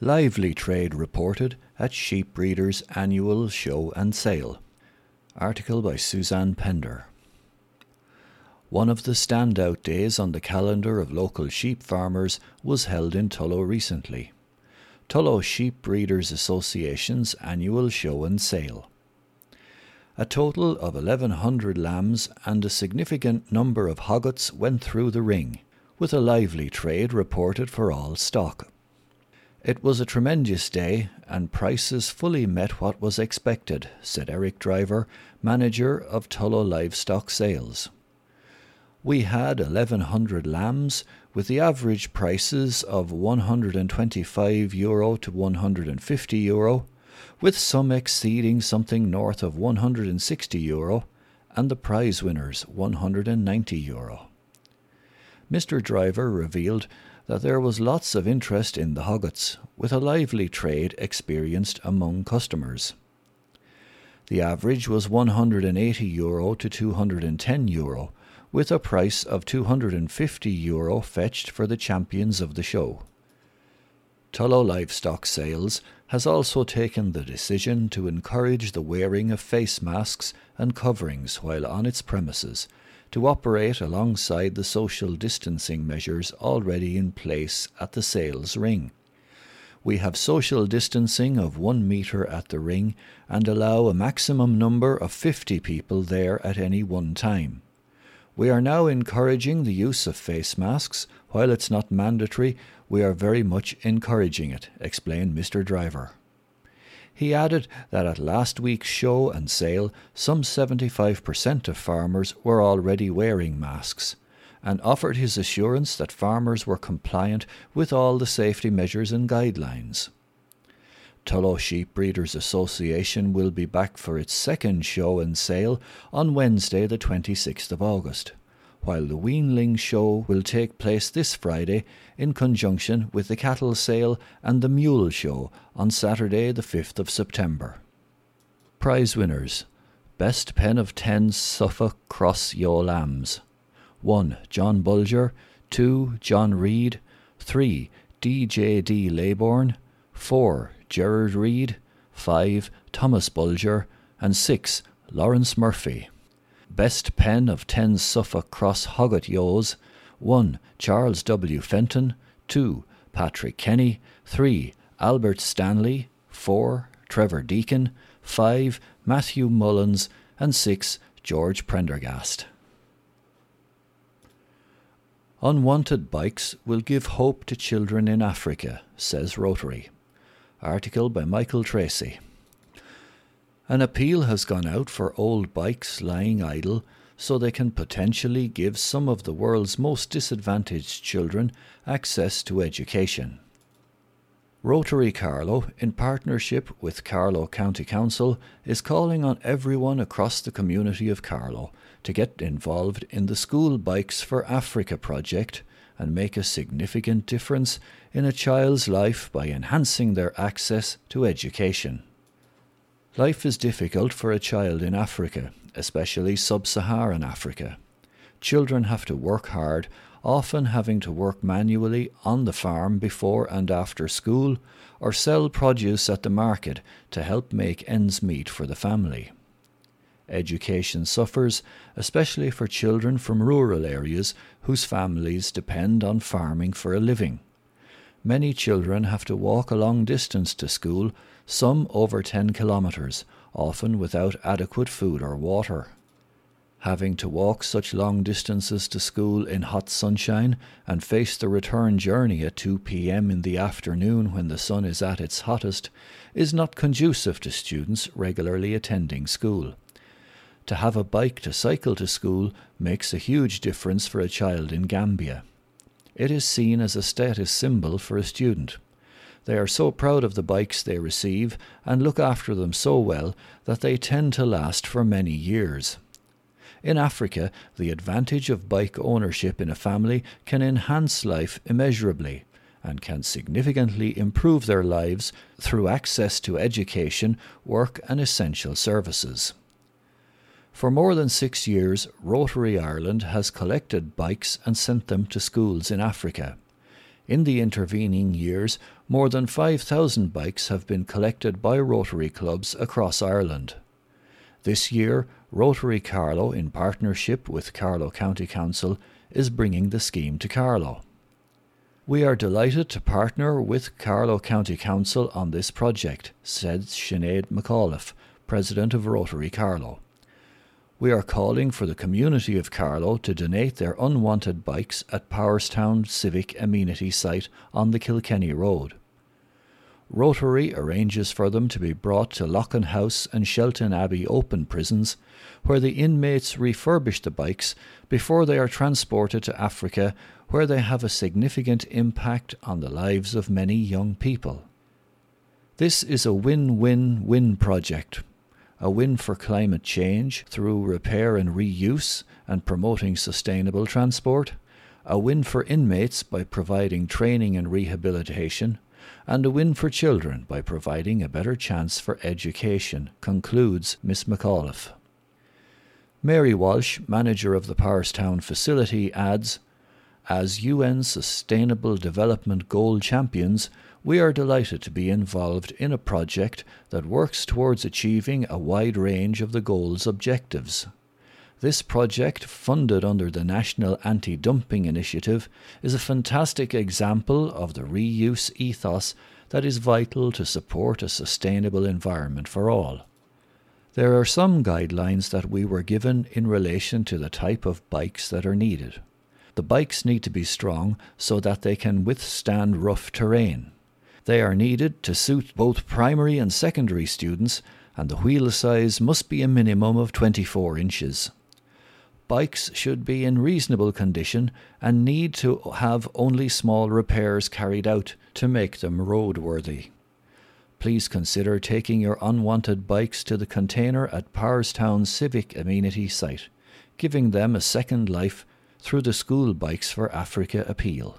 Lively trade reported at Sheep Breeders' annual show and sale. Article by Suzanne Pender. One of the standout days on the calendar of local sheep farmers was held in Tullow recently. Tullow Sheep Breeders Association's annual show and sale. A total of 1,100 lambs and a significant number of hoggets went through the ring, with a lively trade reported for all stock. It was a tremendous day, and prices fully met what was expected, said Eric Driver, manager of Tullow Livestock Sales. We had 1,100 lambs, with the average prices of 125 euro to 150 euro, with some exceeding something north of 160 euro, and the prize winners 190 euro. Mr. Driver revealed that there was lots of interest in the hoggets, with a lively trade experienced among customers. The average was 180 euro to 210 euro, with a price of 250 euro fetched for the champions of the show. Tullow Livestock Sales has also taken the decision to encourage the wearing of face masks and coverings while on its premises to operate alongside the social distancing measures already in place at the sales ring. We have social distancing of one metre at the ring and allow a maximum number of 50 people there at any one time. We are now encouraging the use of face masks. While it's not mandatory, we are very much encouraging it, explained Mr. Driver. He added that at last week's show and sale, some 75% of farmers were already wearing masks, and offered his assurance that farmers were compliant with all the safety measures and guidelines. Tullow Sheep Breeders Association will be back for its second show and sale on Wednesday, the 26th of August, while the Weanling Show will take place this Friday in conjunction with the Cattle Sale and the Mule Show on Saturday, the 5th of September. Prize winners Best Pen of 10 Suffolk Cross Ewe Lambs 1. John Bulger 2. John Reed 3. D.J.D. Laybourne 4. Gerard Reed, 5. Thomas Bulger, and 6. Lawrence Murphy. Best pen of 10 Suffolk Cross Hogget Ewes 1. Charles W. Fenton, 2. Patrick Kenny, 3. Albert Stanley, 4. Trevor Deacon, 5. Matthew Mullins, and 6. George Prendergast. Unwanted bikes will give hope to children in Africa, says Rotary. Article by Michael Tracy. An appeal has gone out for old bikes lying idle so they can potentially give some of the world's most disadvantaged children access to education. Rotary Carlow, in partnership with Carlow County Council, is calling on everyone across the community of Carlow to get involved in the School Bikes for Africa project and make a significant difference in a child's life by enhancing their access to education. Life is difficult for a child in Africa, especially sub Saharan Africa. Children have to work hard, often having to work manually on the farm before and after school, or sell produce at the market to help make ends meet for the family. Education suffers, especially for children from rural areas whose families depend on farming for a living. Many children have to walk a long distance to school, some over 10 kilometres, often without adequate food or water. Having to walk such long distances to school in hot sunshine and face the return journey at 2 p.m. in the afternoon when the sun is at its hottest is not conducive to students regularly attending school. To have a bike to cycle to school makes a huge difference for a child in Gambia. It is seen as a status symbol for a student. They are so proud of the bikes they receive and look after them so well that they tend to last for many years. In Africa, the advantage of bike ownership in a family can enhance life immeasurably and can significantly improve their lives through access to education, work, and essential services. For more than six years, Rotary Ireland has collected bikes and sent them to schools in Africa. In the intervening years, more than 5,000 bikes have been collected by Rotary clubs across Ireland. This year, Rotary Carlow, in partnership with Carlow County Council, is bringing the scheme to Carlow. We are delighted to partner with Carlow County Council on this project, said Sinead McAuliffe, President of Rotary Carlow. We are calling for the community of Carlow to donate their unwanted bikes at Powerstown Civic Amenity Site on the Kilkenny Road. Rotary arranges for them to be brought to Loughan House and Shelton Abbey open prisons, where the inmates refurbish the bikes before they are transported to Africa, where they have a significant impact on the lives of many young people. This is a win win win project. A win for climate change through repair and reuse and promoting sustainable transport. A win for inmates by providing training and rehabilitation and a win for children by providing a better chance for education, concludes Miss McAuliffe. Mary Walsh, manager of the Powerstown facility, adds As UN Sustainable Development Goal champions, we are delighted to be involved in a project that works towards achieving a wide range of the goal's objectives. This project, funded under the National Anti Dumping Initiative, is a fantastic example of the reuse ethos that is vital to support a sustainable environment for all. There are some guidelines that we were given in relation to the type of bikes that are needed. The bikes need to be strong so that they can withstand rough terrain. They are needed to suit both primary and secondary students, and the wheel size must be a minimum of 24 inches bikes should be in reasonable condition and need to have only small repairs carried out to make them roadworthy. Please consider taking your unwanted bikes to the container at Powerstown Civic Amenity Site, giving them a second life through the School Bikes for Africa appeal.